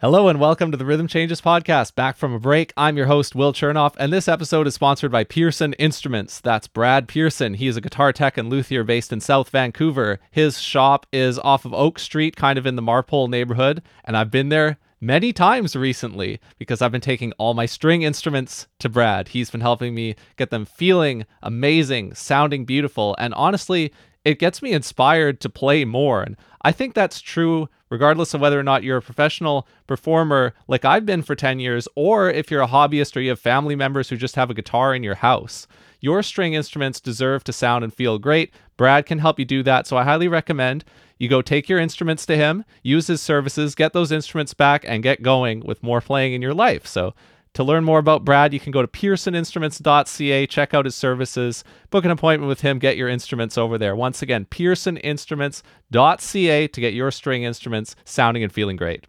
Hello and welcome to the Rhythm Changes podcast. Back from a break, I'm your host, Will Chernoff, and this episode is sponsored by Pearson Instruments. That's Brad Pearson. He is a guitar tech and luthier based in South Vancouver. His shop is off of Oak Street, kind of in the Marpole neighborhood, and I've been there many times recently because I've been taking all my string instruments to Brad. He's been helping me get them feeling amazing, sounding beautiful, and honestly, it gets me inspired to play more. And I think that's true regardless of whether or not you're a professional performer like I've been for 10 years, or if you're a hobbyist or you have family members who just have a guitar in your house. Your string instruments deserve to sound and feel great. Brad can help you do that. So I highly recommend you go take your instruments to him, use his services, get those instruments back, and get going with more playing in your life. So to learn more about Brad, you can go to pearsoninstruments.ca, check out his services, book an appointment with him, get your instruments over there. Once again, pearsoninstruments.ca to get your string instruments sounding and feeling great.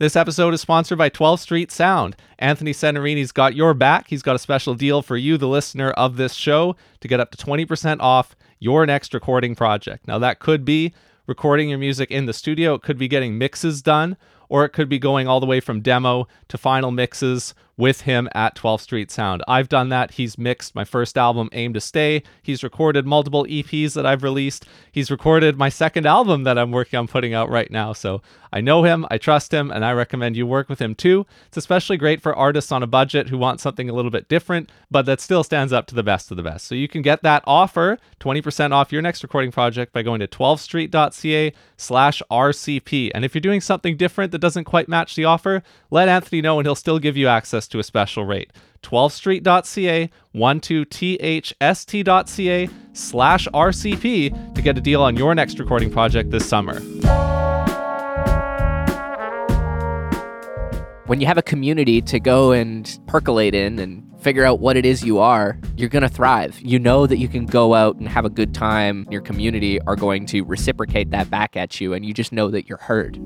This episode is sponsored by 12th Street Sound. Anthony Senerini's got your back. He's got a special deal for you, the listener of this show, to get up to 20% off your next recording project. Now, that could be recording your music in the studio, it could be getting mixes done, or it could be going all the way from demo to final mixes with him at 12th Street Sound. I've done that. He's mixed my first album, Aim to Stay. He's recorded multiple EPs that I've released. He's recorded my second album that I'm working on putting out right now. So I know him, I trust him, and I recommend you work with him too. It's especially great for artists on a budget who want something a little bit different, but that still stands up to the best of the best. So you can get that offer, 20% off your next recording project by going to 12thstreet.ca slash RCP. And if you're doing something different that doesn't quite match the offer, let Anthony know and he'll still give you access to a special rate. 12thstreet.ca, 12thst.ca slash RCP to get a deal on your next recording project this summer. When you have a community to go and percolate in and figure out what it is you are, you're going to thrive. You know that you can go out and have a good time. Your community are going to reciprocate that back at you, and you just know that you're heard.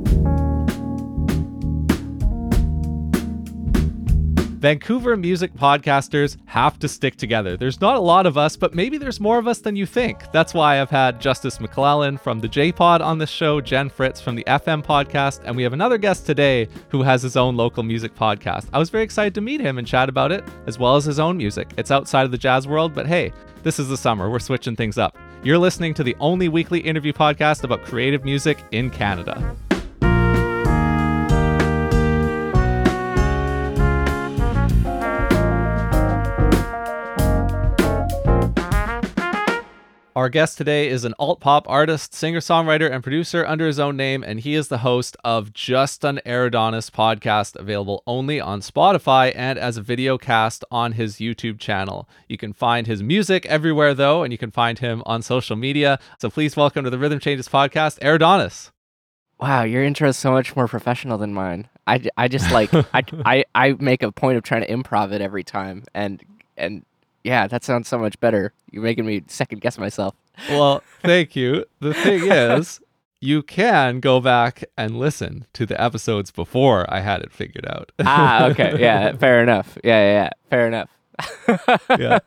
Vancouver music podcasters have to stick together. There's not a lot of us, but maybe there's more of us than you think. That's why I've had Justice McClellan from the J Pod on the show, Jen Fritz from the FM podcast, and we have another guest today who has his own local music podcast. I was very excited to meet him and chat about it, as well as his own music. It's outside of the jazz world, but hey, this is the summer. We're switching things up. You're listening to the only weekly interview podcast about creative music in Canada. Our guest today is an alt pop artist, singer songwriter, and producer under his own name, and he is the host of Just an Eridonis podcast, available only on Spotify and as a video cast on his YouTube channel. You can find his music everywhere, though, and you can find him on social media. So please welcome to the Rhythm Changes podcast, Eridonis. Wow, your intro is so much more professional than mine. I, I just like I, I I make a point of trying to improv it every time, and and yeah, that sounds so much better. You're making me second guess myself. Well, thank you. The thing is, you can go back and listen to the episodes before I had it figured out. ah, okay. Yeah, fair enough. Yeah, yeah, yeah. Fair enough. yeah.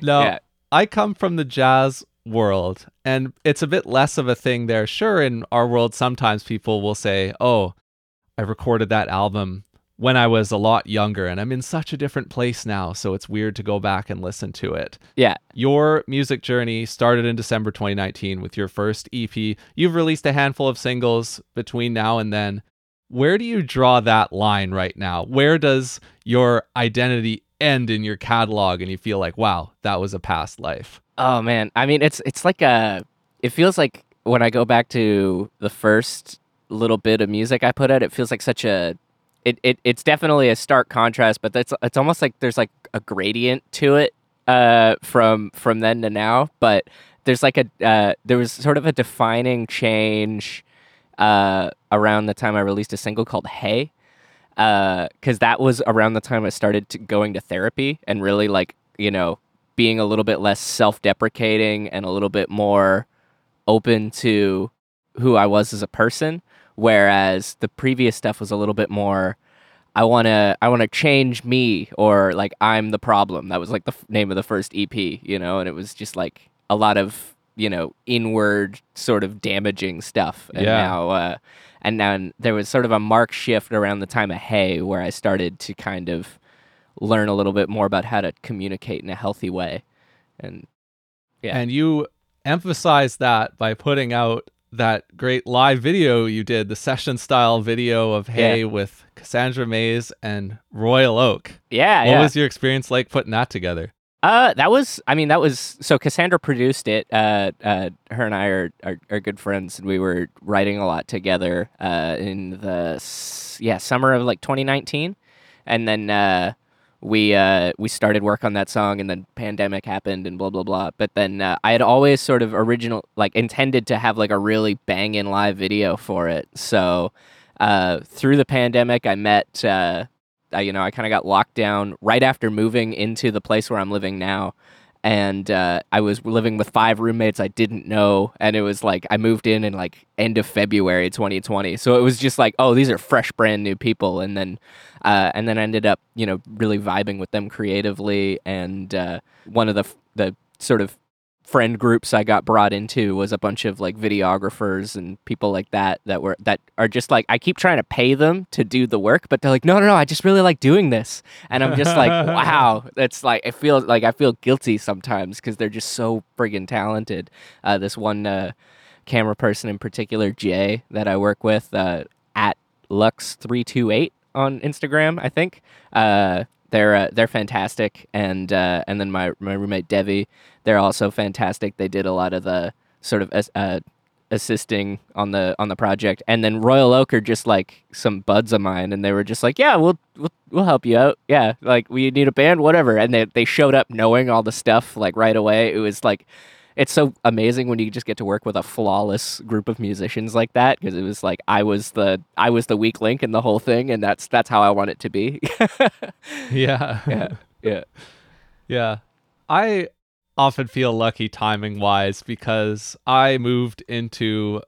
Now, yeah. I come from the jazz world, and it's a bit less of a thing there. Sure, in our world, sometimes people will say, Oh, I recorded that album when I was a lot younger and I'm in such a different place now, so it's weird to go back and listen to it. Yeah. Your music journey started in December 2019 with your first EP. You've released a handful of singles between now and then. Where do you draw that line right now? Where does your identity end in your catalog and you feel like, wow, that was a past life? Oh man. I mean, it's it's like a it feels like when I go back to the first little bit of music I put out, it feels like such a it, it it's definitely a stark contrast, but that's it's almost like there's like a gradient to it uh, from from then to now. But there's like a uh, there was sort of a defining change uh, around the time I released a single called "Hey," because uh, that was around the time I started to going to therapy and really like you know being a little bit less self-deprecating and a little bit more open to who I was as a person whereas the previous stuff was a little bit more I want to I want to change me or like I'm the problem. That was like the f- name of the first EP, you know, and it was just like a lot of, you know, inward sort of damaging stuff. And yeah. now uh and then there was sort of a mark shift around the time of Hey, where I started to kind of learn a little bit more about how to communicate in a healthy way, and yeah. And you emphasize that by putting out that great live video you did, the session style video of Hey Yeah. with Cassandra Mays and Royal Oak. yeah, What yeah. was your experience like putting that together? Uh, that was. I mean, that was. So Cassandra produced it. Uh, uh, her and I are, are are good friends, and we were writing a lot together. Uh, in the s- yeah summer of like 2019, and then uh, we uh we started work on that song, and then pandemic happened, and blah blah blah. But then uh, I had always sort of original like intended to have like a really banging live video for it. So uh, through the pandemic, I met. Uh, I, you know, I kind of got locked down right after moving into the place where I'm living now. And uh, I was living with five roommates I didn't know. And it was like, I moved in in like end of February 2020. So it was just like, oh, these are fresh, brand new people. And then, uh, and then I ended up, you know, really vibing with them creatively. And uh, one of the, the sort of friend groups I got brought into was a bunch of like videographers and people like that that were that are just like I keep trying to pay them to do the work, but they're like, no, no, no, I just really like doing this, and I'm just like, wow, that's like I feel like I feel guilty sometimes because they're just so friggin' talented. Uh, this one uh, camera person in particular, Jay, that I work with uh, at Lux three two eight on Instagram, I think. Uh, they're uh, they're fantastic, and uh, and then my my roommate Devi, they're also fantastic. They did a lot of the sort of uh, assisting on the on the project, and then Royal Oak are just like some buds of mine, and they were just like, yeah, we'll we'll, we'll help you out. Yeah, like we need a band, whatever. And they they showed up knowing all the stuff like right away. It was like. It's so amazing when you just get to work with a flawless group of musicians like that because it was like I was the I was the weak link in the whole thing and that's that's how I want it to be. Yeah. yeah. Yeah. Yeah. I often feel lucky timing wise because I moved into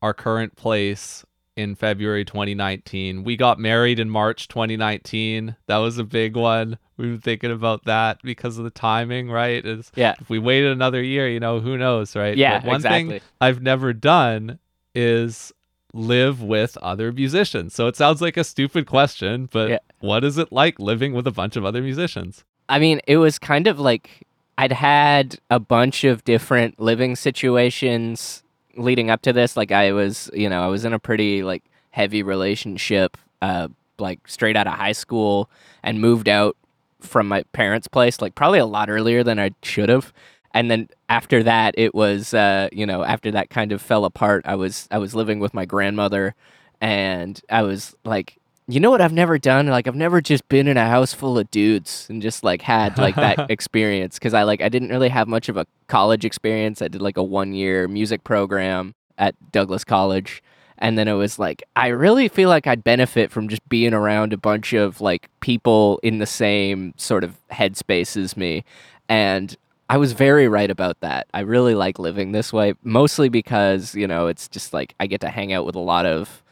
our current place in February 2019. We got married in March 2019. That was a big one. We've been thinking about that because of the timing, right? Is Yeah. if we waited another year, you know, who knows, right? Yeah, But one exactly. thing I've never done is live with other musicians. So it sounds like a stupid question, but Yeah. what is it like living with a bunch of other musicians? I mean, it was kind of like I'd had a bunch of different living situations leading up to this. Like I was, you know, I was in a pretty like heavy relationship, uh, like straight out of high school, and moved out from my parents' place like probably a lot earlier than I should have. And then after that, it was, uh, you know, after that kind of fell apart, I was I was living with my grandmother, and I was like you know what I've never done? Like I've never just been in a house full of dudes and just like had like that experience because I like I didn't really have much of a college experience. I did like a one year music program at Douglas College. And then it was like I really feel like I'd benefit from just being around a bunch of like people in the same sort of headspace as me. And I was very right about that. I really like living this way, mostly because, you know, it's just like I get to hang out with a lot of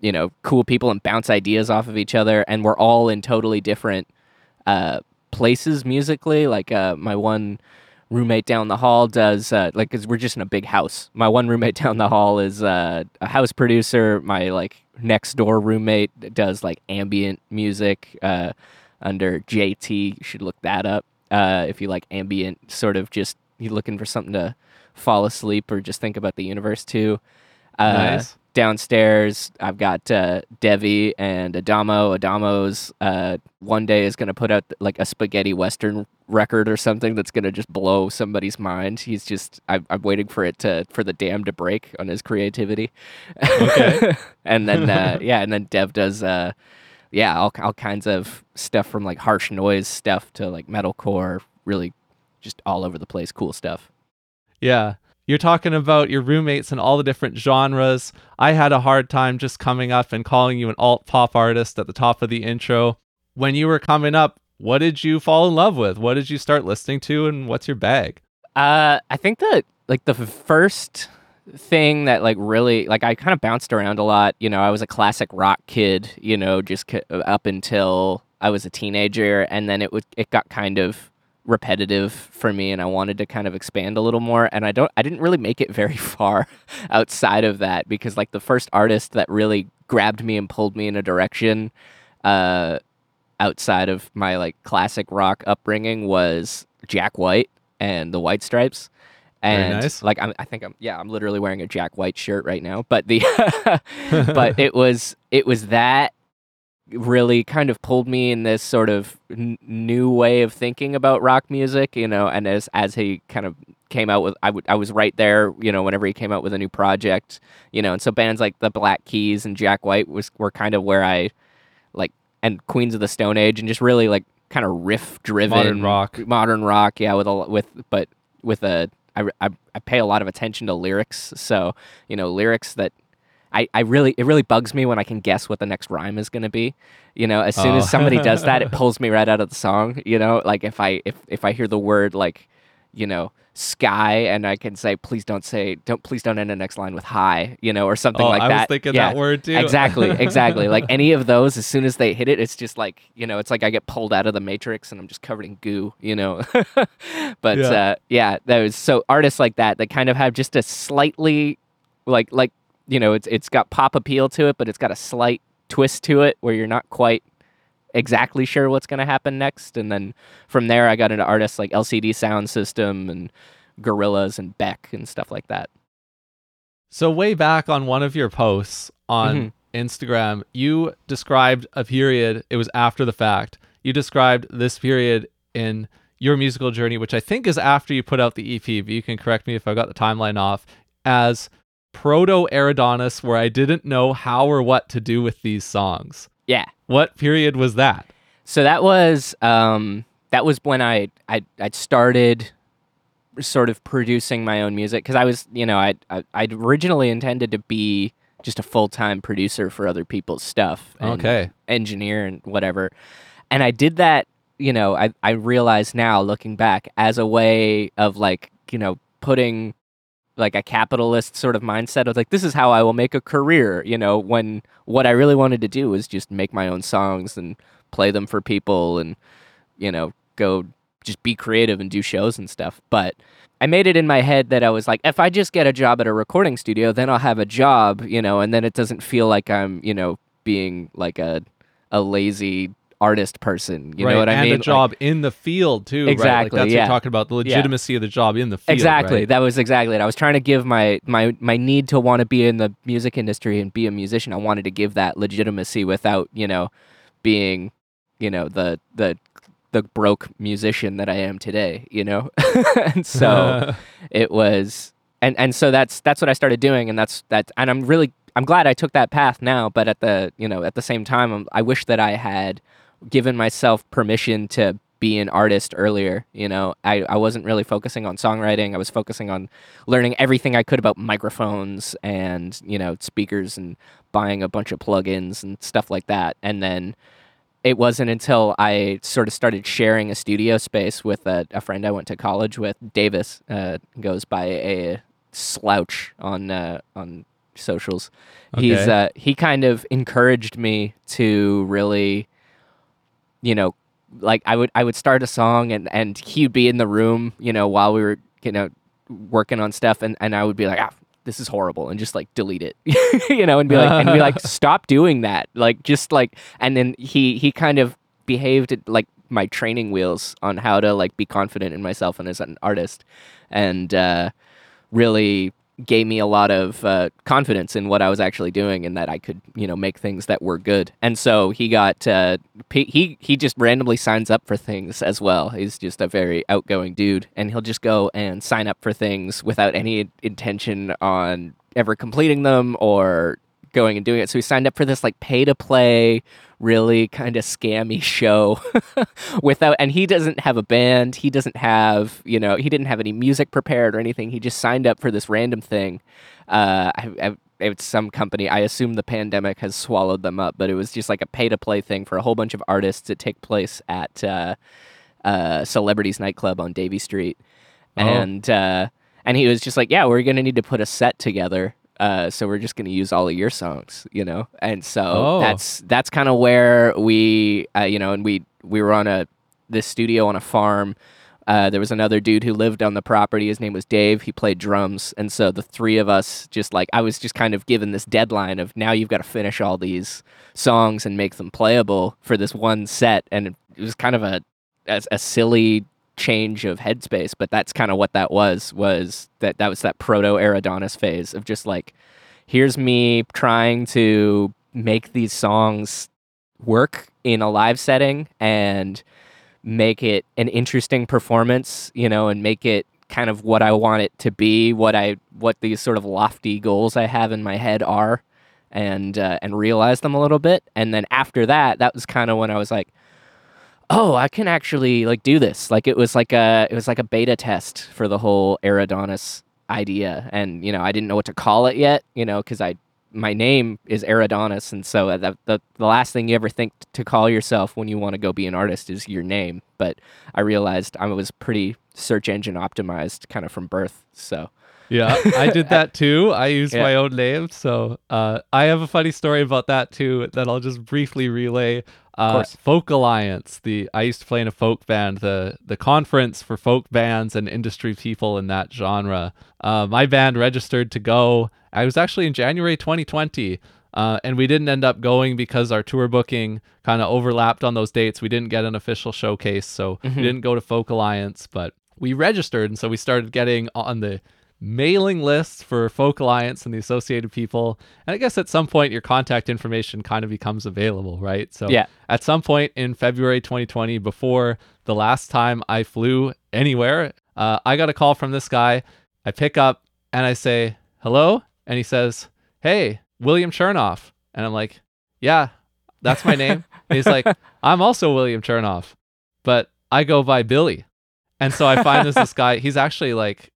you know, cool people and bounce ideas off of each other. And we're all in totally different uh, places musically. Like uh, my one roommate down the hall does, uh, like, cause we're just in a big house. My one roommate down the hall is uh, a house producer. My like next door roommate does like ambient music uh, under JT. You should look that up uh, if you like ambient, sort of just you're looking for something to fall asleep or just think about the universe too. Uh, Nice. Downstairs, I've got uh, Devi and Adamo. Adamo's uh, one day is going to put out like a spaghetti western record or something that's going to just blow somebody's mind. He's just, I'm, I'm waiting for it to, for the dam to break on his creativity. Okay. and then, uh, yeah, and then Dev does, uh, yeah, all, all kinds of stuff from like harsh noise stuff to like metalcore, really just all over the place, cool stuff. Yeah. You're talking about your roommates and all the different genres. I had a hard time just coming up and calling you an alt pop artist at the top of the intro. When you were coming up, what did you fall in love with? What did you start listening to and what's your bag? Uh, I think that like the first thing that like really like I kind of bounced around a lot. You know, I was a classic rock kid. You know, just c- up until I was a teenager, and then it would it got kind of repetitive for me and I wanted to kind of expand a little more and I don't I didn't really make it very far outside of that because like the first artist that really grabbed me and pulled me in a direction uh outside of my like classic rock upbringing was Jack White and the White Stripes. And nice. like I'm, I think I'm yeah I'm literally wearing a Jack White shirt right now, but the but it was it was that really kind of pulled me in this sort of n- new way of thinking about rock music, you know. And as as he kind of came out with, I would I was right there, you know, whenever he came out with a new project, you know. And so bands like the Black Keys and Jack White was were kind of where I like and Queens of the Stone Age and just really like kind of riff driven Modern rock. modern rock, yeah, with a with but with a I, I, I pay a lot of attention to lyrics, so you know lyrics that I, I really it really bugs me when I can guess what the next rhyme is going to be. You know, as soon Oh. as somebody does that, it pulls me right out of the song. You know, like if I if if I hear the word like, you know, sky, and I can say, please don't say don't please don't end the next line with high, you know, or something oh, like I that. was thinking yeah. that word too. Exactly, exactly. like any of those, as soon as they hit it, it's just like you know, it's like I get pulled out of the matrix and I'm just covered in goo, you know. but Yeah. uh, yeah, was so artists like that that kind of have just a slightly like like you know, it's it's got pop appeal to it, but it's got a slight twist to it where you're not quite exactly sure what's going to happen next. And then from there, I got into artists like LCD Sound System and Gorillaz and Beck and stuff like that. So way back on one of your posts on Mhm. Instagram, you described a period. It was after the fact. You described this period in your musical journey, which I think is after you put out the EP. But you can correct me if I got the timeline off. As proto Eridonis, where I didn't know how or what to do with these songs. Yeah. What period was that? So that was um, that was when I I I started sort of producing my own music because I was you know I I I'd originally intended to be just a full time producer for other people's stuff. and Okay. engineer and whatever, and I did that. You know, I I realize now looking back as a way of like you know putting like a capitalist sort of mindset of like this is how I will make a career, you know, when what I really wanted to do was just make my own songs and play them for people and you know, go just be creative and do shows and stuff. But I made it in my head that I was like if I just get a job at a recording studio, then I'll have a job, you know, and then it doesn't feel like I'm, you know, being like a a lazy artist person, you right. know what I and mean? a Like- job in the field too. right? Exactly, Like that's what yeah. you're talking about the legitimacy of the job in the field. exactly right? that was exactly it i was trying to give my my my need to want to be in the music industry and be a musician i wanted to give that legitimacy without you know being you know the the the broke musician that i am today you know and so it was and and so that's that's what i started doing and that's that and i'm really i'm glad i took that path now but at the you know at the same time I'm, i wish that i had given myself permission to be an artist earlier you know I, I wasn't really focusing on songwriting i was focusing on learning everything i could about microphones and you know speakers and buying a bunch of plugins and stuff like that and then it wasn't until I sort of started sharing a studio space with a, a friend I went to college with. Davis uh, goes by a slouch on uh, on socials. He's uh, he kind of encouraged me to really, you know, like I would I would start a song and and he'd be in the room, you know, while we were you know working on stuff, and and I would be like, ah, this is horrible, and just like delete it, you know, and be like and be like, stop doing that, like just like, and then he he kind of behaved like my training wheels on how to like be confident in myself and as an artist, and uh, really gave me a lot of uh, confidence in what I was actually doing and that I could, you know, make things that were good. And so he got uh, he he just randomly signs up for things as well. He's just a very outgoing dude, and he'll just go and sign up for things without any intention on ever completing them or going and doing it. So he signed up for this like pay to play, really kind of scammy show without, and he doesn't have a band. He doesn't have, you know, he didn't have any music prepared or anything. He just signed up for this random thing. Uh, I, I, it's some company. I assume the pandemic has swallowed them up, but it was just like a pay to play thing for a whole bunch of artists to take place at uh, uh, Celebrities Nightclub on Davie Street. Oh. And, uh, and he was just like, yeah, we're going to need to put a set together. Uh, so we're just going to use all of your songs, you know? And so Oh. that's, that's kind of where we, uh, you know, and we, we were on a, this studio on a farm, Uh, there was another dude who lived on the property. His name was Dave. He played drums, and so the three of us just like I was just kind of given this deadline of now you've got to finish all these songs and make them playable for this one set, and it was kind of a a, a silly change of headspace, but that's kind of what that was. Was that that was that proto Eridonis phase of just like here's me trying to make these songs work in a live setting and make it an interesting performance, you know, and make it kind of what I want it to be, what I what these sort of lofty goals I have in my head are, and uh, and realize them a little bit. And then after that, that was kind of when I was like, oh, I can actually like do this. Like it was like a it was like a beta test for the whole Eridonis idea, and you know I didn't know what to call it yet, you know, because I my name is Eridonis, and so the, the the last thing you ever think to call yourself when you want to go be an artist is your name. But I realized I was pretty search engine optimized, kind of from birth. So yeah, I did that too. I used Yeah. my own name, so uh, I have a funny story about that too that I'll just briefly relay. Uh, course. folk Alliance. The I used to play in a folk band. The the conference for folk bands and industry people in that genre. Uh, my band registered to go. I was actually in January 2020. Uh, and we didn't end up going because our tour booking kind of overlapped on those dates. We didn't get an official showcase, so we didn't go to Folk Alliance, but we registered, and so we started getting on the mailing lists for Folk Alliance and the associated people. And I guess at some point your contact information kind of becomes available, right? So Yeah. at some point in February 2020, before the last time I flew anywhere, uh, I got a call from this guy. I pick up and I say, hello. And he says, hey, William Chernoff. And I'm like, yeah, that's my name. he's like, I'm also William Chernoff, but I go by Billy. And so I find this this guy. He's actually like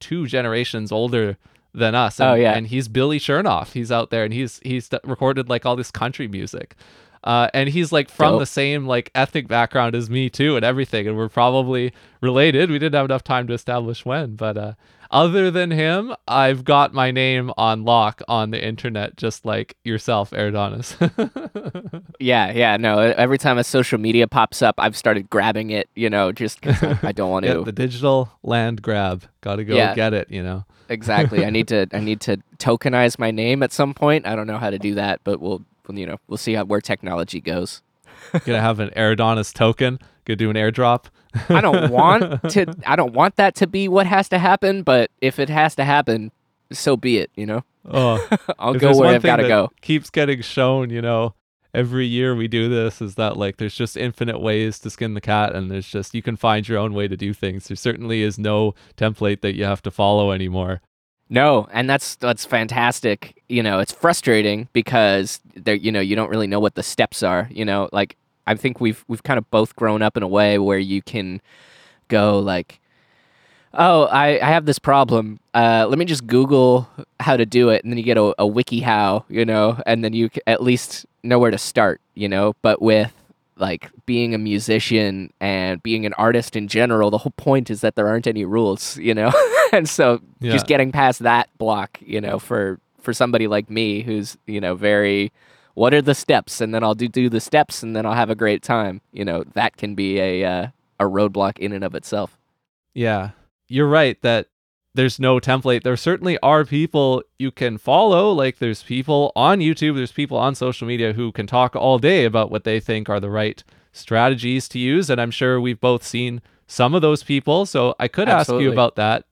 two generations older than us. Oh, and, Oh, yeah. and he's Billy Chernoff. He's out there and he's he's recorded like all this country music. Uh, and he's like from Dope. the same like ethnic background as me too, and everything. And we're probably related. We didn't have enough time to establish when, but uh, other than him, I've got my name on lock on the internet, just like yourself, Eridonis. yeah, yeah, no. Every time a social media pops up, I've started grabbing it, you know, just 'cause I don't want to. yeah, the digital land grab. Got to go Yeah. get it. You know. exactly. I need to I need to tokenize my name at some point. I don't know how to do that, but we'll, you know we'll see how where technology goes. Gonna have an Eridonis token. Gonna do an airdrop. I don't want to I don't want that to be what has to happen, but if it has to happen, so be it. You know, Oh, I'll go where I've got to go. Keeps getting shown, you know, every year we do this is that like there's just infinite ways to skin the cat, and there's just you can find your own way to do things. There certainly is no template that you have to follow anymore. No, and that's that's fantastic. You know, it's frustrating because there, you know, you don't really know what the steps are. You know, like I think we've we've kind of both grown up in a way where you can go like, oh, I, I have this problem. Uh, let me just Google how to do it, and then you get a, a wiki how, you know, and then you at least know where to start. You know, but with like being a musician and being an artist in general, the whole point is that there aren't any rules, you know? and so Yeah. just getting past that block, you know, for for somebody like me who's, you know, very what are the steps and then I'll do do the steps and then I'll have a great time. You know, that can be a uh, a roadblock in and of itself. Yeah, you're right that there's no template. There certainly are people you can follow. Like there's people on YouTube, there's people on social media who can talk all day about what they think are the right strategies to use. And I'm sure we've both seen some of those people. So I could ask you about that.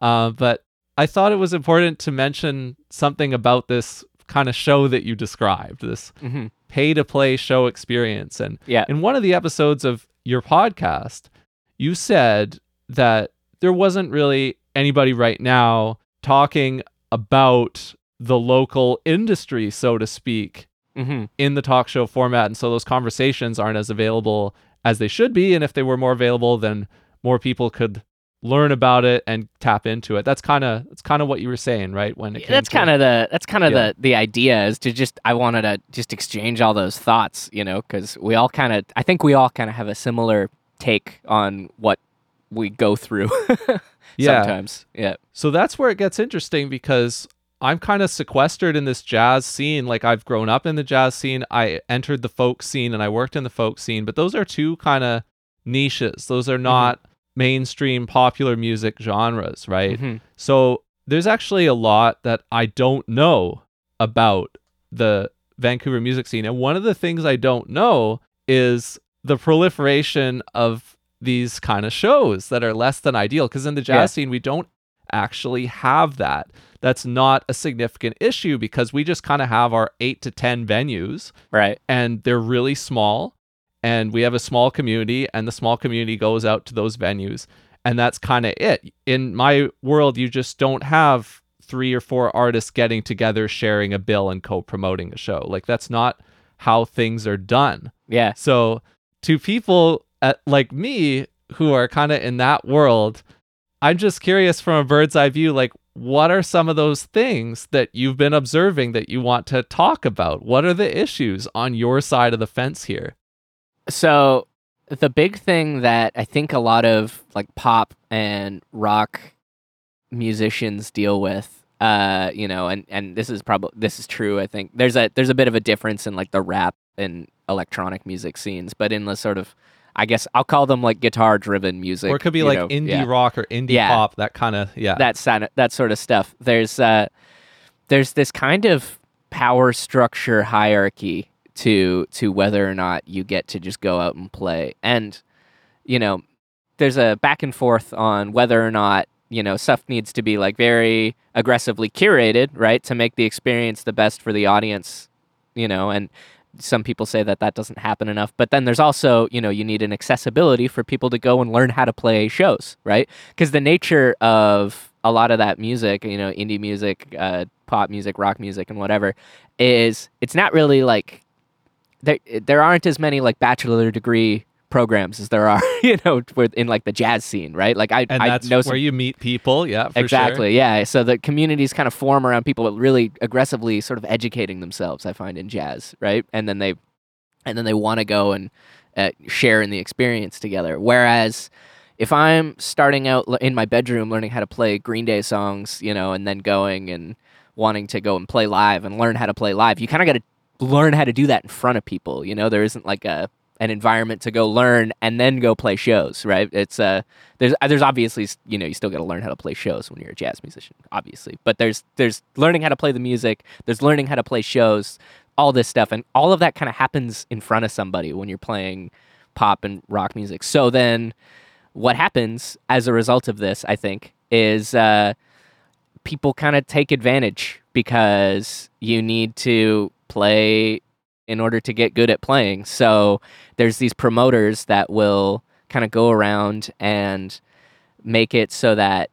Uh, but I thought it was important to mention something about this kind of show that you described, this hmm pay to play show experience. And Yeah. in one of the episodes of your podcast, you said that there wasn't really anybody right now talking about the local industry, so to speak, hmm in the talk show format. And so those conversations aren't as available as they should be. And if they were more available, then more people could learn about it and tap into it. That's kind of that's kind of what you were saying, right? When it came that's kind of the that's kind of Yeah. the the idea is to just I wanted to just exchange all those thoughts, you know, because we all kind of I think we all kind of have a similar take on what we go through Yeah. sometimes. Yeah. So that's where it gets interesting because I'm kind of sequestered in this jazz scene. Like I've grown up in the jazz scene. I entered the folk scene and I worked in the folk scene, but those are two kind of niches. Those are not mainstream popular music genres, right? Mhm. So there's actually a lot that I don't know about the Vancouver music scene. And one of the things I don't know is the proliferation of these kind of shows that are less than ideal. Because in the jazz Yeah. scene, we don't actually have that. That's not a significant issue because we just kind of have our eight to 10 venues Right. and they're really small and we have a small community and the small community goes out to those venues and that's kind of it in my world you just don't have three or four artists getting together sharing a bill and co-promoting a show like that's not how things are done Yeah. so to people at, like me who are kind of in that world i'm just curious from a bird's eye view like what are some of those things that you've been observing that you want to talk about what are the issues on your side of the fence here So the big thing that I think a lot of like pop and rock musicians deal with, uh, you know, and and this is probably this is true. I think there's a there's a bit of a difference in like the rap and electronic music scenes, but in the sort of I guess I'll call them like guitar driven music. or it could be like know, indie yeah. rock or indie Yeah. pop that kind of yeah that side, that sort of stuff. There's uh, there's this kind of power structure hierarchy to to whether or not you get to just go out and play, and you know, there's a back and forth on whether or not you know stuff needs to be like very aggressively curated, right, to make the experience the best for the audience, you know, and some people say that that doesn't happen enough but then there's also you know you need an accessibility for people to go and learn how to play shows right? Because the nature of a lot of that music you know indie music uh, pop music rock music and whatever is it's not really like there there aren't as many like bachelor degree programs as there are you know with- in like the jazz scene right? Like i and I that's know where you meet people. Yeah for sure. exactly yeah. So the communities kind of form around people really aggressively sort of educating themselves i find in jazz right? And then they and then they want to go and uh, share in the experience together. Whereas if i'm starting out in my bedroom learning how to play green day songs you know and then going and wanting to go and play live and learn how to play live you kind of got to learn how to do that in front of people you know? There isn't like a an environment to go learn and then go play shows right? It's uh there's uh, there's obviously you know you still got to learn how to play shows when you're a jazz musician obviously but there's there's learning how to play the music there's learning how to play shows all this stuff and all of that kind of happens in front of somebody when you're playing pop and rock music. So then what happens as a result of this i think is uh people kind of take advantage because you need to play in order to get good at playing. So there's these promoters that will kind of go around and make it so that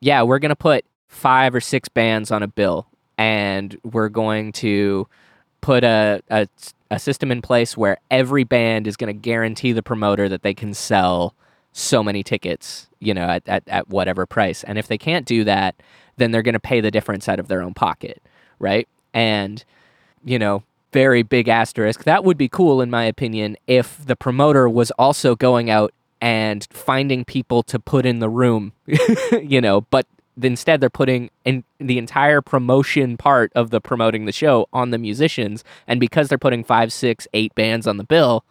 yeah, we're going to put 5 or 6 bands on a bill and we're going to put a, a a system in place where every band is going to guarantee the promoter that they can sell so many tickets, you know, at, at, at whatever price. And if they can't do that, then they're going to pay the difference out of their own pocket, right? And, you know, very big asterisk. That would be cool, in my opinion, if the promoter was also going out and finding people to put in the room, you know, but instead they're putting in the entire promotion part of the promoting the show on the musicians. And because they're putting five, six, eight bands on the bill,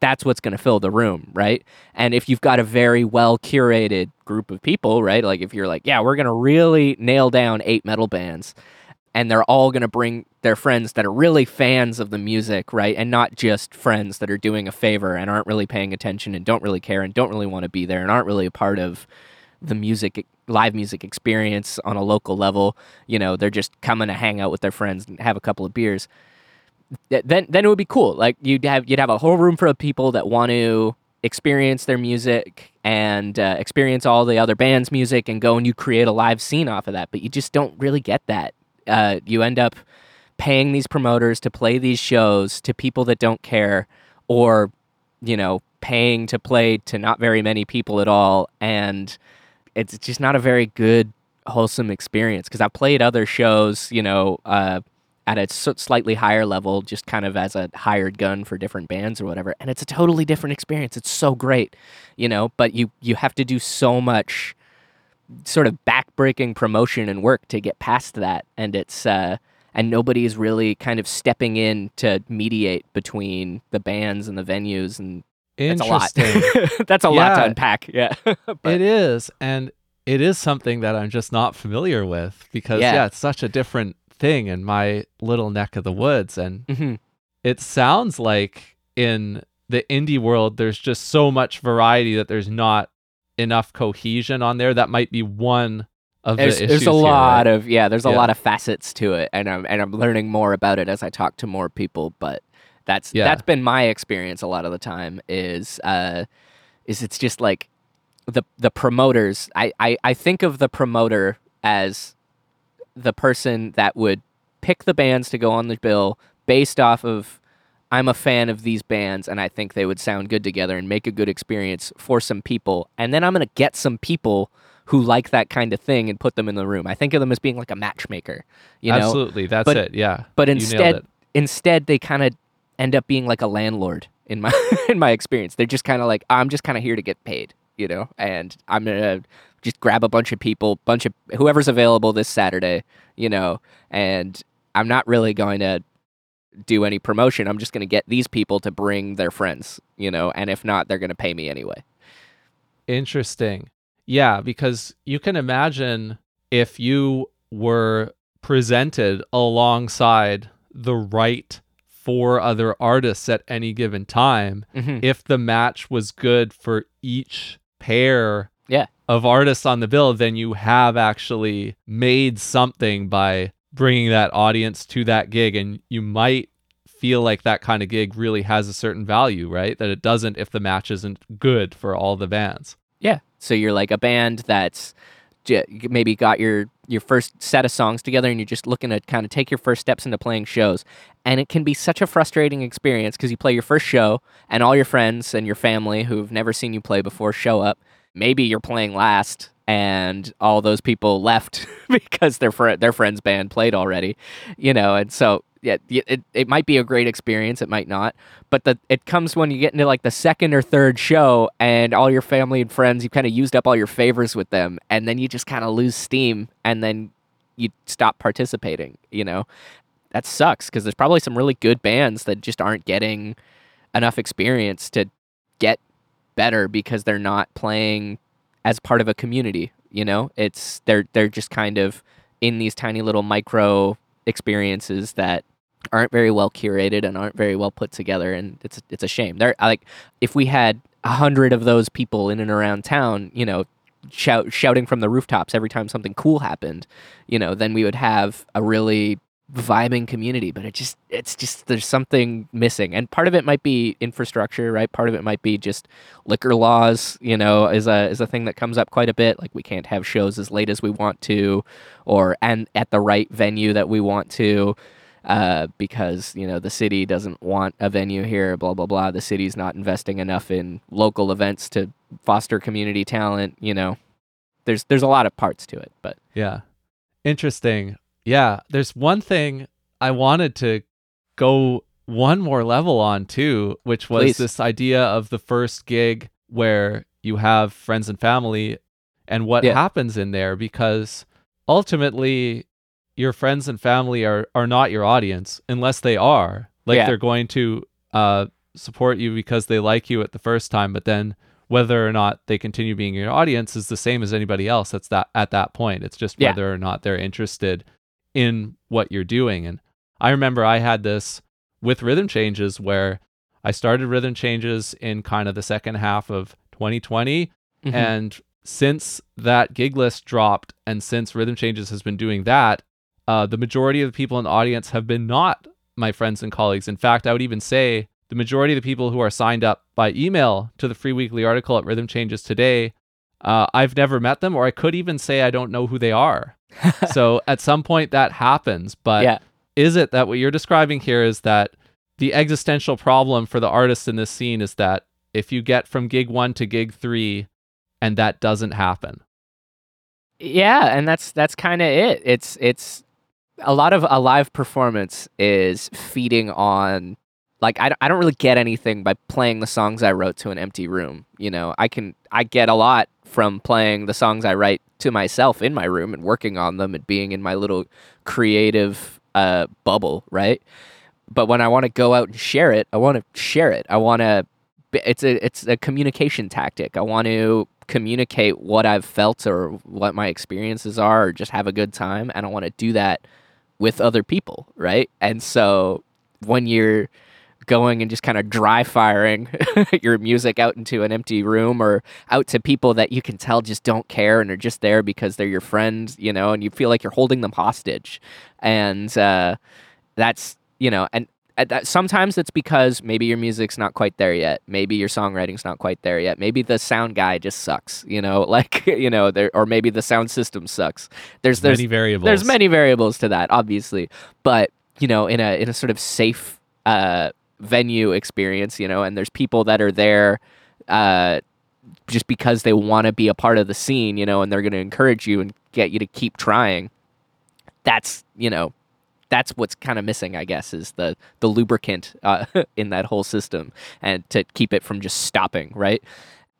that's what's going to fill the room, right? And if you've got a very well curated group of people, right? Like if you're like, yeah, we're going to really nail down eight metal bands and they're all going to bring their friends that are really fans of the music, right? And not just friends that are doing a favor and aren't really paying attention and don't really care and don't really want to be there and aren't really a part of the music live music experience on a local level. You know, they're just coming to hang out with their friends and have a couple of beers then then it would be cool. Like you'd have you'd have a whole room full of people that want to experience their music and uh, experience all the other bands' music and go and you create a live scene off of that. But you just don't really get that. Uh, you end up paying these promoters to play these shows to people that don't care, or you know, paying to play to not very many people at all, and it's just not a very good wholesome experience because I've played other shows, you know, uh, at a slightly higher level, just kind of as a hired gun for different bands or whatever, and it's a totally different experience. It's so great, you know, but you you have to do so much sort of backbreaking promotion and work to get past that, and it's uh, and nobody is really kind of stepping in to mediate between the bands and the venues and That's a lot. Interesting. That's a lot to unpack. Yeah. It is, and it is something that I'm just not familiar with because Yeah. yeah. it's such a different thing in my little neck of the woods, and Mhm. it sounds like in the indie world there's just so much variety that there's not enough cohesion on there. That might be one of There's, the there's a here, lot right? of yeah. There's a Yeah. lot of facets to it, and I'm and I'm learning more about it as I talk to more people. But that's Yeah. that's been my experience a lot of the time. Is uh, is it's just like the the promoters. I I, I think of the promoter as the person that would pick the bands to go on the bill based off of I'm a fan of these bands and I think they would sound good together and make a good experience for some people. And then I'm going to get some people who like that kind of thing and put them in the room. I think of them as being like a matchmaker, you know. Absolutely, that's But- it. Yeah, But instead instead they kind of end up being like a landlord in my in my experience. They're just kind of like I'm just kind of here to get paid, you know, and I'm gonna just grab a bunch of people, bunch of whoever's available this Saturday, you know, and I'm not really going to do any promotion. I'm just going to get these people to bring their friends, you know, and if not, they're going to pay me anyway. Interesting. Yeah, because you can imagine if you were presented alongside the right four other artists at any given time, Mm-hmm. if the match was good for each pair Yeah. of artists on the bill, then you have actually made something by bringing that audience to that gig. And you might feel like that kind of gig really has a certain value, right? That it doesn't if the match isn't good for all the bands. Yeah. So you're like a band that's maybe got your your first set of songs together and you're just looking to kind of take your first steps into playing shows. And it can be such a frustrating experience because you play your first show and all your friends and your family who've never seen you play before show up. Maybe you're playing last and all those people left because their fr- their friend's band played already, you know, and so yeah, it, it might be a great experience, it might not, but the it comes when you get into like the second or third show and all your family and friends, you've kind of used up all your favors with them, and then you just kind of lose steam, and then you stop participating. You know, that sucks because there's probably some really good bands that just aren't getting enough experience to get better because they're not playing as part of a community. You know, it's they're they're just kind of in these tiny little micro experiences that aren't very well curated and aren't very well put together and it's it's a shame. There like if we had a hundred of those people in and around town, you know, shout shouting from the rooftops every time something cool happened, you know, then we would have a really vibing community but it just it's just there's something missing. And part of it might be infrastructure right? Part of it might be just liquor laws you know is a is a thing that comes up quite a bit. Like we can't have shows as late as we want to or and at the right venue that we want to uh, because you know the city doesn't want a venue here blah blah blah. The city's not investing enough in local events to foster community talent you know. There's there's a lot of parts to it but Yeah. Interesting. Yeah. There's one thing I wanted to go one more level on too, which was Please. this idea of the first gig where you have friends and family and what Yeah. happens in there because ultimately your friends and family are are not your audience unless they are. Like Yeah. they're going to uh support you because they like you at the first time, but then whether or not they continue being your audience is the same as anybody else that's that at that point. It's just Yeah. whether or not they're interested in what you're doing. And I remember I had this with rhythm changes where I started rhythm changes in kind of the second half of 2020 Mhm. and since that gig list dropped and since Rhythm Changes has been doing that, uh, the majority of the people in the audience have been not my friends and colleagues. In fact, I would even say the majority of the people who are signed up by email to the free weekly article at Rhythm Changes today, uh, I've never met them, or I could even say I don't know who they are. so at some point that happens. But yeah is it that what you're describing here is that the existential problem for the artists in this scene is that if you get from gig one to gig three and that doesn't happen Yeah, and that's that's kind of it. It's it's a lot of a live performance is feeding on like I, I don't really get anything by playing the songs I wrote to an empty room. You know, I can I get a lot from playing the songs I write to myself in my room and working on them and being in my little creative uh, bubble, right? But when I want to go out and share it, I want to share it. I want to it's a it's a communication tactic. I want to communicate what I've felt or what my experiences are, or just have a good time, and I want to do that with other people, right? And so when you're going and just kind of dry firing your music out into an empty room or out to people that you can tell just don't care and are just there because they're your friends, you know, and you feel like you're holding them hostage. And uh, that's, you know, and that, sometimes it's because maybe your music's not quite there yet. Maybe your songwriting's not quite there yet. Maybe the sound guy just sucks, you know, like, you know, there, or maybe the sound system sucks. There's, there's many variables. There's many variables to that, obviously. But, you know, in a, in a sort of safe, uh, venue experience, you know, and there's people that are there uh, just because they want to be a part of the scene, you know, and they're going to encourage you and get you to keep trying. That's, you know, that's what's kind of missing, I guess, is the the lubricant uh, in that whole system, and to keep it from just stopping. Right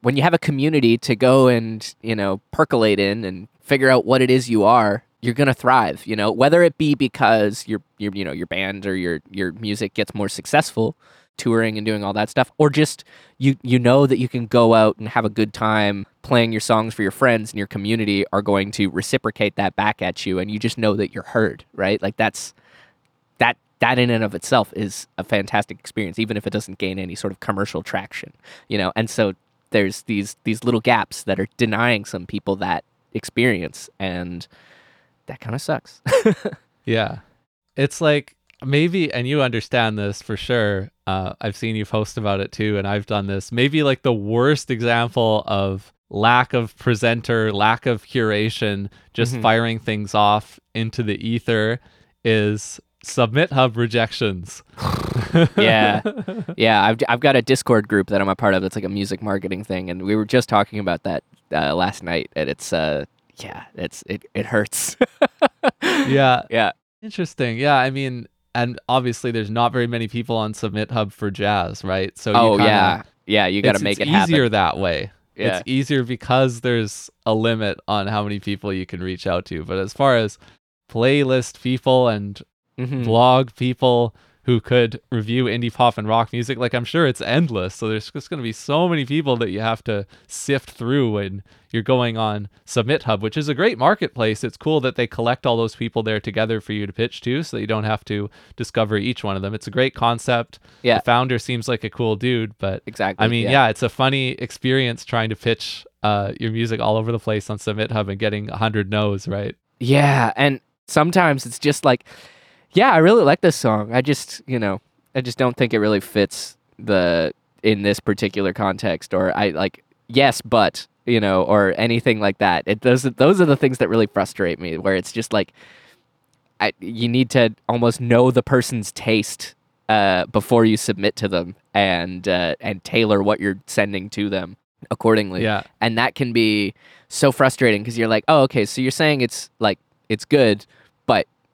when you have a community to go and you know percolate in and figure out what it is you are, you're gonna thrive. You know, whether it be because your your you know your band or your your music gets more successful, touring and doing all that stuff, or just you you know that you can go out and have a good time playing your songs for your friends and your community are going to reciprocate that back at you, and you just know that you're heard. Right, like that's that that in and of itself is a fantastic experience, even if it doesn't gain any sort of commercial traction. You know, and so there's these these little gaps that are denying some people that experience and that kind of sucks. yeah. It's like maybe, and you understand this for sure. Uh, I've seen you post about it too, and I've done this. Maybe like the worst example of lack of presenter, lack of curation, just Mhm. firing things off into the ether is Submit Hub rejections. Yeah. yeah, I've I've got a Discord group that I'm a part of. That's like a music marketing thing, and we were just talking about that uh, last night, and it's uh yeah, it's it it hurts. yeah. yeah, Interesting. Yeah. I mean, and obviously there's not very many people on Submit Hub for jazz, right? So you oh kinda- yeah, yeah. You got to make it's it easier happen. that way. Yeah. It's easier because there's a limit on how many people you can reach out to. But as far as playlist people and Mhm. blog people who could review indie pop and rock music, like I'm sure it's endless. So there's just going to be so many people that you have to sift through when you're going on Submit Hub, which is a great marketplace. It's cool that they collect all those people there together for you to pitch to so that you don't have to discover each one of them. It's a great concept. Yeah. The founder seems like a cool dude, but Exactly. I mean, yeah. it's a funny experience trying to pitch uh, your music all over the place on Submit Hub and getting 100 no's, right? Yeah, and sometimes it's just like, yeah, I really like this song. I just, you know, I just don't think it really fits the in this particular context, or I like, yes, but you know, or anything like that. It those those are the things that really frustrate me. Where it's just like, I you need to almost know the person's taste uh, before you submit to them, and uh, and tailor what you're sending to them accordingly Yeah. and that can be so frustrating because you're like oh okay so you're saying it's like it's good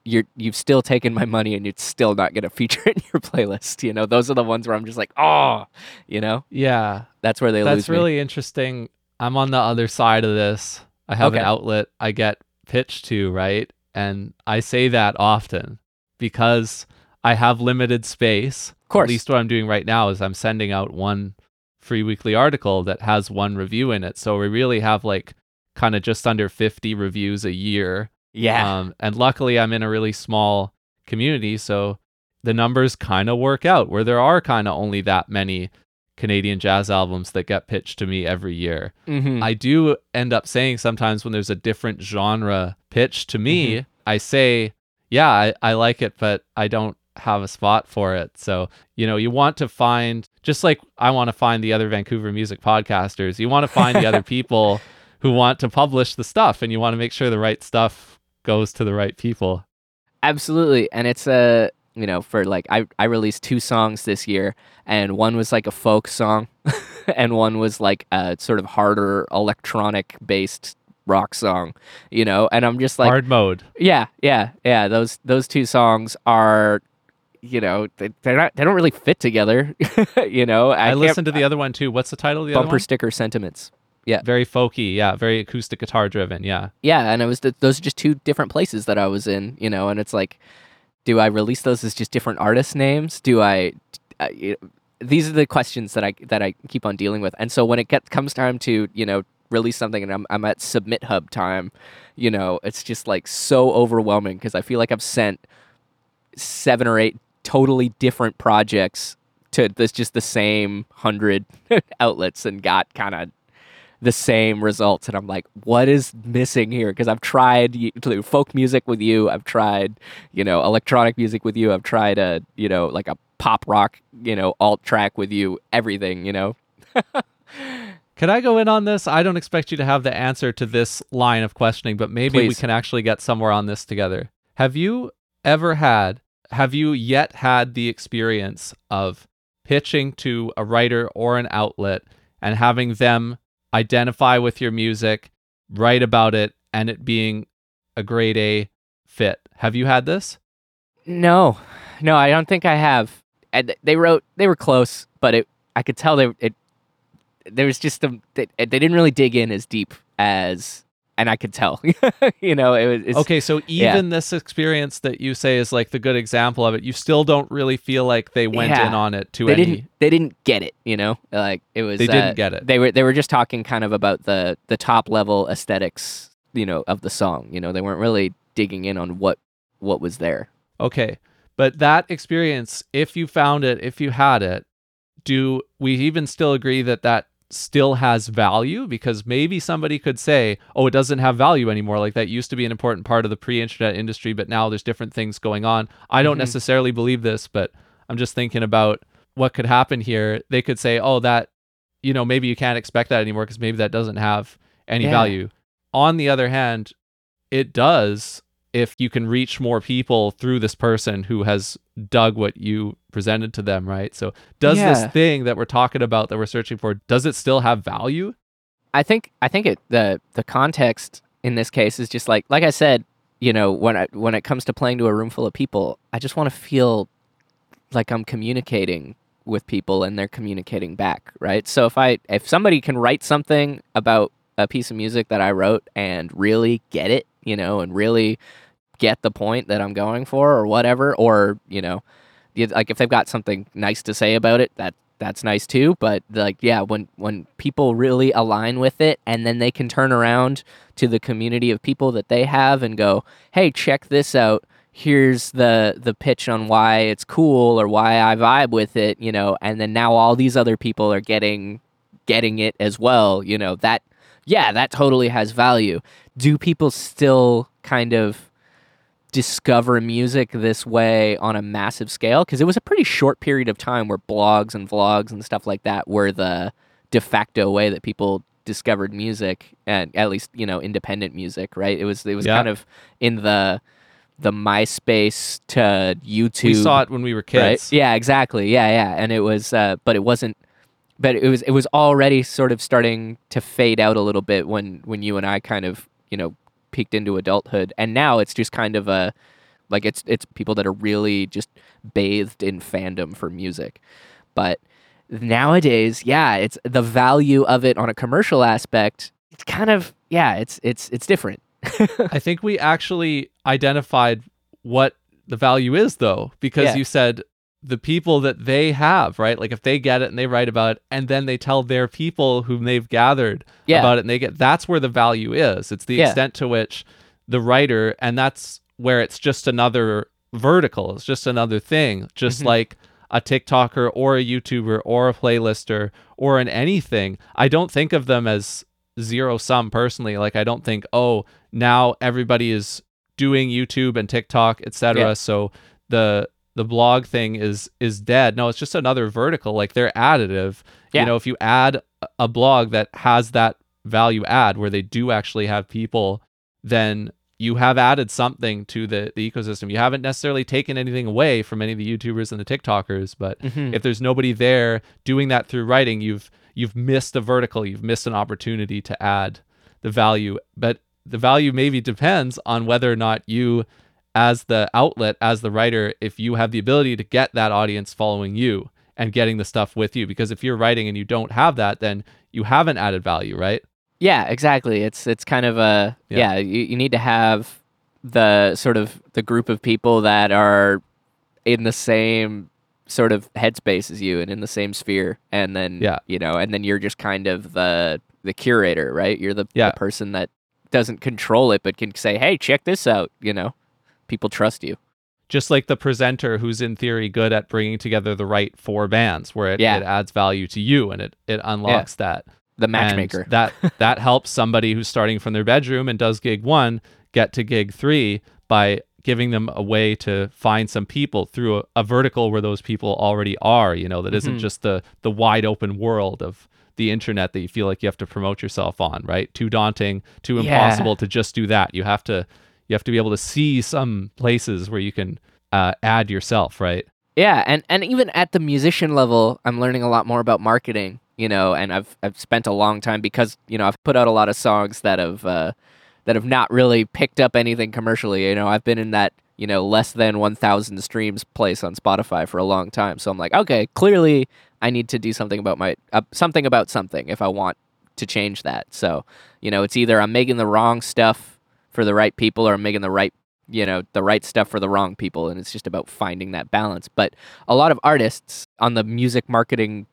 you're you've still taken my money and it's still not going to feature in your playlist you know those are the ones where i'm just like oh you know Yeah. that's where they lose That's me. really interesting. I'm on the other side of this. I have an outlet I get pitched to, right? And I say that often because I have limited space. of course At least what I'm doing right now is I'm sending out one free weekly article that has one review in it. So we really have like kind of just under 50 reviews a year. Yeah Um, and luckily, I'm in a really small community, so the numbers kind of work out where there are kind of only that many Canadian jazz albums that get pitched to me every year. Mhm. I do end up saying sometimes when there's a different genre pitched to me, Mm-hmm. I say, yeah, I, I like it, but I don't have a spot for it. So, you know, you want to find, just like I want to find the other Vancouver music podcasters, you want to find the other people who want to publish the stuff and you want to make sure the right stuff goes to the right people. Absolutely. And it's a, you know, for like, I, I released two songs this year, and one was like a folk song, and one was like a sort of harder electronic based rock song, you know, and I'm just like, Hard mode. yeah, yeah, yeah. Those, those two songs are, you know, they, they're not, they don't really fit together, you know. I, can't- listened to the other one too. What's the title of the bumper other one? sticker sentiments. Very folky, yeah. Very acoustic guitar driven, yeah. Yeah, and it was th- those are just two different places that I was in, you know, and it's like, do I release those as just different artist names? Do I, uh, you- these are the questions that I that I keep on dealing with. And so when it get, comes time to you know release something and I'm I'm at submit hub time, you know, it's just like so overwhelming because I feel like I've sent seven or eight totally different projects to this just the same hundred outlets and got kind of the same results and i'm like what is missing here because i've tried to folk music with you i've tried you know electronic music with you i've tried a you know like a pop rock you know alt track with you everything you know Can I go in on this? I don't expect you to have the answer to this line of questioning, but maybe Please. we can actually get somewhere on this together. Have you ever had, have you yet had the experience of pitching to a writer or an outlet and having them identify with your music, write about it, and it being a grade A fit? Have you had this? no no i don't think i have and they wrote they were close but it i could tell they it there was just a they, they didn't really dig in as deep as and i could tell you know it was it's, Okay, so yeah. even this experience that you say is like the good example of it, you still don't really feel like they went Yeah. in on it to they any. didn't they didn't get it you know like it was They uh, didn't get it. they were they were just talking kind of about the the top level aesthetics you know of the song you know they weren't really digging in on what what was there Okay. But that experience, if you found it, if you had it, do we even still agree that that still has value? Because maybe somebody could say, oh, it doesn't have value anymore. Like that used to be an important part of the pre internet industry, but now there's different things going on. I don't Mhm. necessarily believe this, but I'm just thinking about what could happen here. They could say, oh, that, you know, maybe you can't expect that anymore because maybe that doesn't have any Yeah. value. On the other hand, it does if you can reach more people through this person who has dug what you presented to them, right? So, does Yeah. this thing that we're talking about that we're searching for, does it still have value? I think I think it the the context in this case is just like like I said, you know, when I, when it comes to playing to a room full of people, I just want to feel like I'm communicating with people and they're communicating back, right? So if I if somebody can write something about a piece of music that I wrote and really get it, you know, and really get the point that I'm going for or whatever or, you know, like if they've got something nice to say about it, that that's nice too. But like, yeah, when when people really align with it, and then they can turn around to the community of people that they have and go, "Hey, check this out. Here's the the pitch on why it's cool or why I vibe with it," you know. And then now all these other people are getting getting it as well. You know that, yeah, that totally has value. Do people still kind of discover music this way on a massive scale because it was a pretty short period of time where blogs and vlogs and stuff like that were the de facto way that people discovered music and at least you know independent music right it was it was Yeah. kind of in the the MySpace to YouTube We saw it when we were right? kids. Yeah, exactly. Yeah, yeah. And it was, uh, but it wasn't. But it was, it was already sort of starting to fade out a little bit when, when you and I kind of, you know, peeked into adulthood, and now it's just kind of a, like it's, it's people that are really just bathed in fandom for music, but nowadays, yeah, it's the value of it on a commercial aspect. It's kind of, yeah, it's, it's, it's different. I think we actually identified what the value is though, because Yeah. you said the people that they have, right? Like if they get it and they write about it and then they tell their people whom they've gathered Yeah. about it and they get that's where the value is. It's the Yeah. extent to which the writer and that's where it's just another vertical. It's just another thing. Just Mhm. like a TikToker or a YouTuber or a playlister or an anything. I don't think of them as zero sum personally. Like I don't think, oh, now everybody is doing YouTube and TikTok, etc. Yeah. So the the blog thing is is dead. No, it's just another vertical. Like they're additive. Yeah. You know, if you add a- blog that has that value add where they do actually have people, then you have added something to the, the ecosystem. You haven't necessarily taken anything away from any of the YouTubers and the TikTokers, but Mhm. if there's nobody there doing that through writing, you've you've missed a vertical, you've missed an opportunity to add the value. But the value maybe depends on whether or not you as the outlet, as the writer, if you have the ability to get that audience following you and getting the stuff with you. Because if you're writing and you don't have that, then you haven't added value, right? Yeah, exactly. It's it's kind of a Yeah. yeah. you, you need to have the sort of the group of people that are in the same sort of headspace as you and in the same sphere and then Yeah. you know and then you're just kind of the the curator right you're the, Yeah. the person that doesn't control it but can say hey check this out you know people trust you just like the presenter who's in theory good at bringing together the right four bands where it, Yeah. it adds value to you and it, it unlocks that the And matchmaker that that helps somebody who's starting from their bedroom and does gig one get to gig three by giving them a way to find some people through a, a vertical where those people already are you know that not Mhm. just the the wide open world of the internet that you feel like you have to promote yourself on right too daunting too Yeah. impossible to just do that you have to you have to be able to see some places where you can uh, add yourself right Yeah, and and even at the musician level, I'm learning a lot more about marketing. You know, and I've I've spent a long time because you know I've put out a lot of songs that have uh, that have not really picked up anything commercially. You know, I've been in that you know less than 1,000 streams place on Spotify for a long time. So I'm like, okay, clearly I need to do something about my uh, something about something if I want to change that. So you know, it's either I'm making the wrong stuff for the right people or I'm making the right you know the right stuff for the wrong people and it's just about finding that balance. But a lot of artists on the music marketing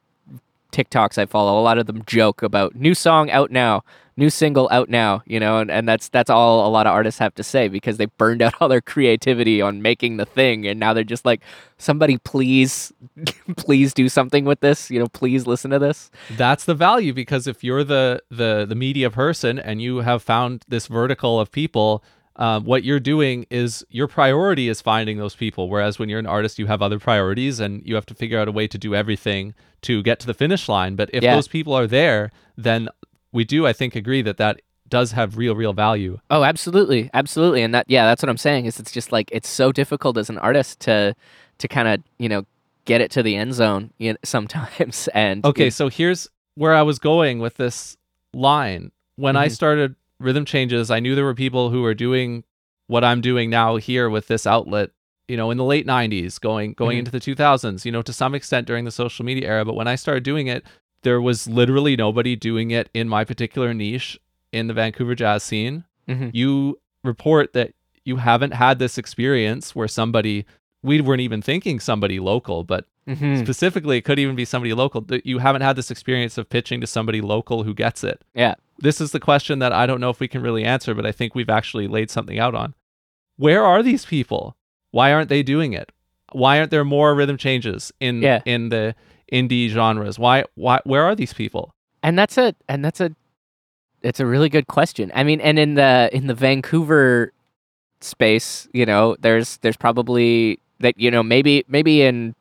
tiktoks i follow a lot of them joke about new song out now new single out now you know and, and that's that's all a lot of artists have to say because they burned out all their creativity on making the thing and now they're just like somebody please please do something with this you know please listen to this that's the value because if you're the the the media person and you have found this vertical of people um, what you're doing is your priority is finding those people whereas when you're an artist you have other priorities and you have to figure out a way to do everything to get to the finish line but if Yeah. those people are there then we do i think agree that that does have real real value Oh, absolutely, absolutely, and that yeah, that's what I'm saying. Is it's just like it's so difficult as an artist to to kind of you know get it to the end zone you know, sometimes. And Okay, so here's where I was going with this line. When I Mhm. started Rhythm Changes, I knew there were people who were doing what I'm doing now here with this outlet, you know, in the late 90s, going going Mhm. into the 2000s, you know, to some extent during the social media era, but when I started doing it, there was literally nobody doing it in my particular niche in the Vancouver jazz scene. Mhm. You report that you haven't had this experience where somebody we weren't even thinking somebody local, but Mhm. specifically it could even be somebody local that you haven't had this experience of pitching to somebody local who gets it yeah, this is the question that i don't know if we can really answer but i think we've actually laid something out on where are these people why aren't they doing it why aren't there more rhythm changes in Yeah. in the indie genres why why where are these people and that's a and that's a it's a really good question. I mean, and in the in the Vancouver space, you know, there's there's probably that you know maybe maybe in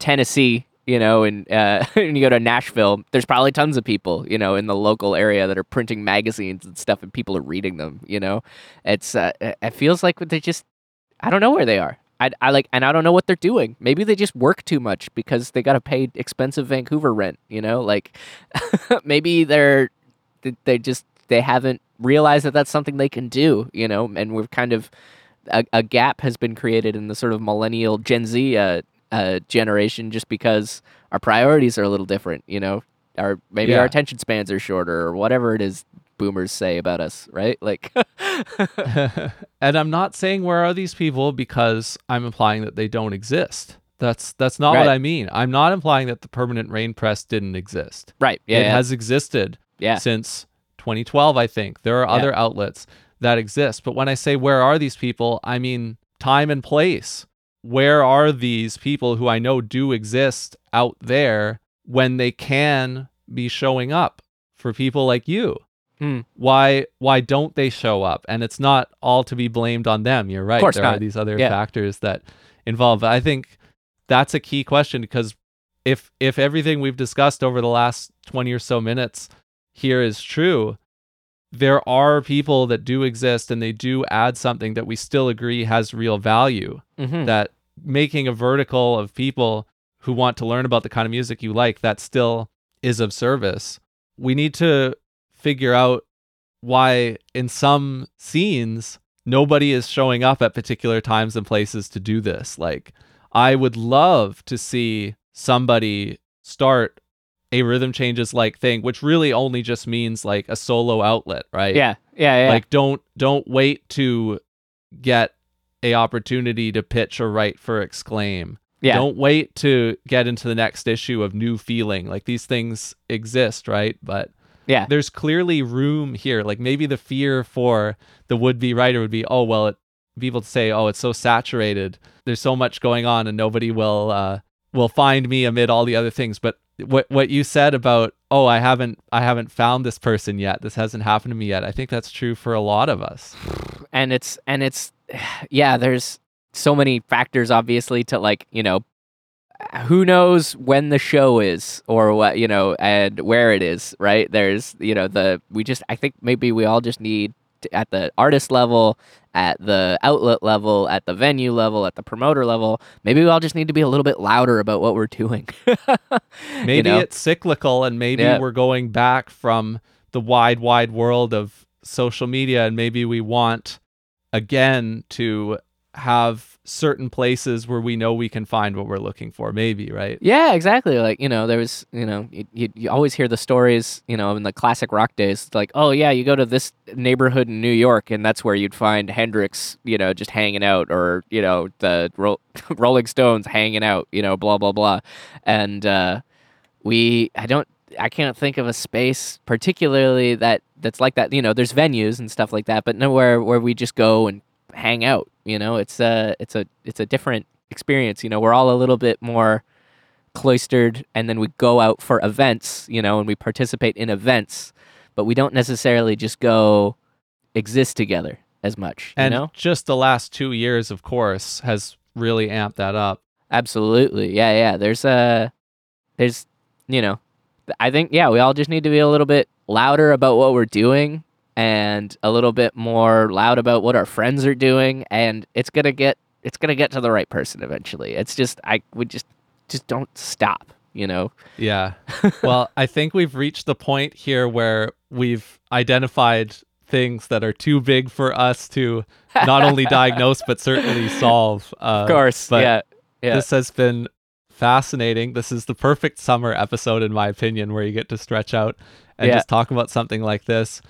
Tennessee, you know, and uh, and you go to Nashville, there's probably tons of people, you know, in the local area that are printing magazines and stuff, and people are reading them. You know, it's uh, it feels like they just I don't know where they are. I, I like, and I don't know what they're doing. Maybe they just work too much because they got to pay expensive Vancouver rent. You know, like maybe they're they- just they haven't realized that that's something they can do. You know, and we've kind of a, a gap has been created in the sort of millennial Gen Z uh, uh, generation just because our priorities are a little different. You know, our maybe Yeah. our attention spans are shorter or whatever it is boomers say about us, right? Like, and i'm not saying where are these people because i'm implying that they don't exist. That's that's not what i mean. I'm not implying that the permanent rain press didn't exist. Right? Yeah, it yeah, has existed yeah. since 2012 i think. There are Yeah. other outlets that exist. But when i say where are these people i mean time and place. Where are these people who i know do exist out there when they can be showing up for people like you Hmm. why why don't they show up and it's not all to be blamed on them you're right course there are these other Yeah. factors that involve i think that's a key question because if if everything we've discussed over the last 20 or so minutes here is true there are people that do exist and they do add something that we still agree has real value Mhm. that making a vertical of people who want to learn about the kind of music you like that still is of service we need to figure out why in some scenes nobody is showing up at particular times and places to do this like i would love to see somebody start a rhythm changes like thing which really only just means like a solo outlet right yeah, yeah, yeah. like don't don't wait to get a opportunity to pitch or write for exclaim Yeah. Don't wait to get into the next issue of new feeling. Like these things exist, right? But Yeah. there's clearly room here. Like maybe the fear for the would be writer would be, oh, well, it, people say, oh, it's so saturated. There's so much going on and nobody will, uh, will find me amid all the other things. But what, what you said about, oh, I haven't, I haven't found this person yet. This hasn't happened to me yet. I think that's true for a lot of us. and it's and it's yeah there's so many factors obviously to like you know who knows when the show is or what you know and where it is right there's you know the we just i think maybe we all just need to, at the artist level at the outlet level at the venue level at the promoter level maybe we all just need to be a little bit louder about what we're doing Maybe you know? it's cyclical and maybe Yeah. we're going back from the wide, wide world of social media and maybe we want again to have certain places where we know we can find what we're looking for. Maybe, right? Yeah, exactly. Like you know, there was you know you, you, always hear the stories you know in the classic rock days. Like oh yeah, you go to this neighborhood in New York and that's where you'd find Hendrix you know just hanging out or you know the Ro- Rolling Stones hanging out you know blah blah blah, and uh, we I don't I can't think of a space particularly that that's like that. You know, there's venues and stuff like that, but nowhere where we just go and hang out. You know, it's a it's a it's a different experience. You know, we're all a little bit more cloistered, and then we go out for events. You know, and we participate in events, but we don't necessarily just go exist together as much. And you know, just the last two years, of course, has really amped that up. Absolutely. Yeah, yeah. There's a there's you know, I think yeah, we all just need to be a little bit louder about what we're doing and a little bit more loud about what our friends are doing and it's going to get it's going to get to the right person eventually. It's just I would just just don't stop, you know. Yeah. well, I think we've reached the point here where we've identified things that are too big for us to not only diagnose but certainly solve. Uh, Of course. but yeah. Yeah. This has been fascinating. This is the perfect summer episode, in my opinion, where you get to stretch out and Yeah. just talk about something like this.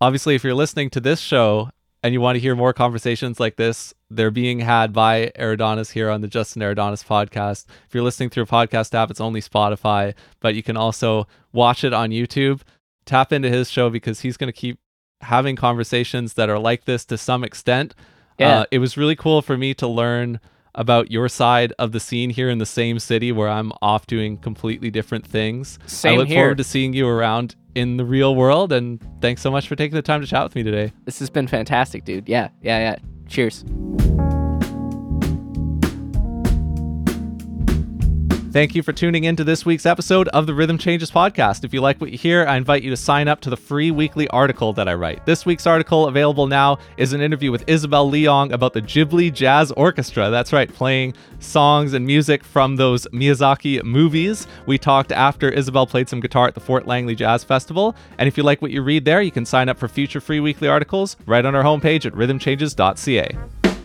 Obviously, if you're listening to this show and you want to hear more conversations like this, they're being had by Eridonis here on the Justin Eridonis podcast. If you're listening through a podcast app, it's only Spotify, but you can also watch it on YouTube. Tap into his show because he's going to keep having conversations that are like this to some extent. Yeah. Uh, it was really cool for me to learn about your side of the scene here in the same city where I'm off doing completely different things. Same I look here. forward to seeing you around in the real world and thanks so much for taking the time to chat with me today. This has been fantastic, dude. Yeah. Yeah, yeah. Cheers. Thank you for tuning in to this week's episode of the Rhythm Changes podcast. If you like what you hear, I invite you to sign up to the free weekly article that I write. This week's article, available now, is an interview with Isabel Leong about the Ghibli Jazz Orchestra. That's right, playing songs and music from those Miyazaki movies. We talked after Isabel played some guitar at the Fort Langley Jazz Festival. And if you like what you read there, you can sign up for future free weekly articles right on our homepage at rhythmchanges.ca.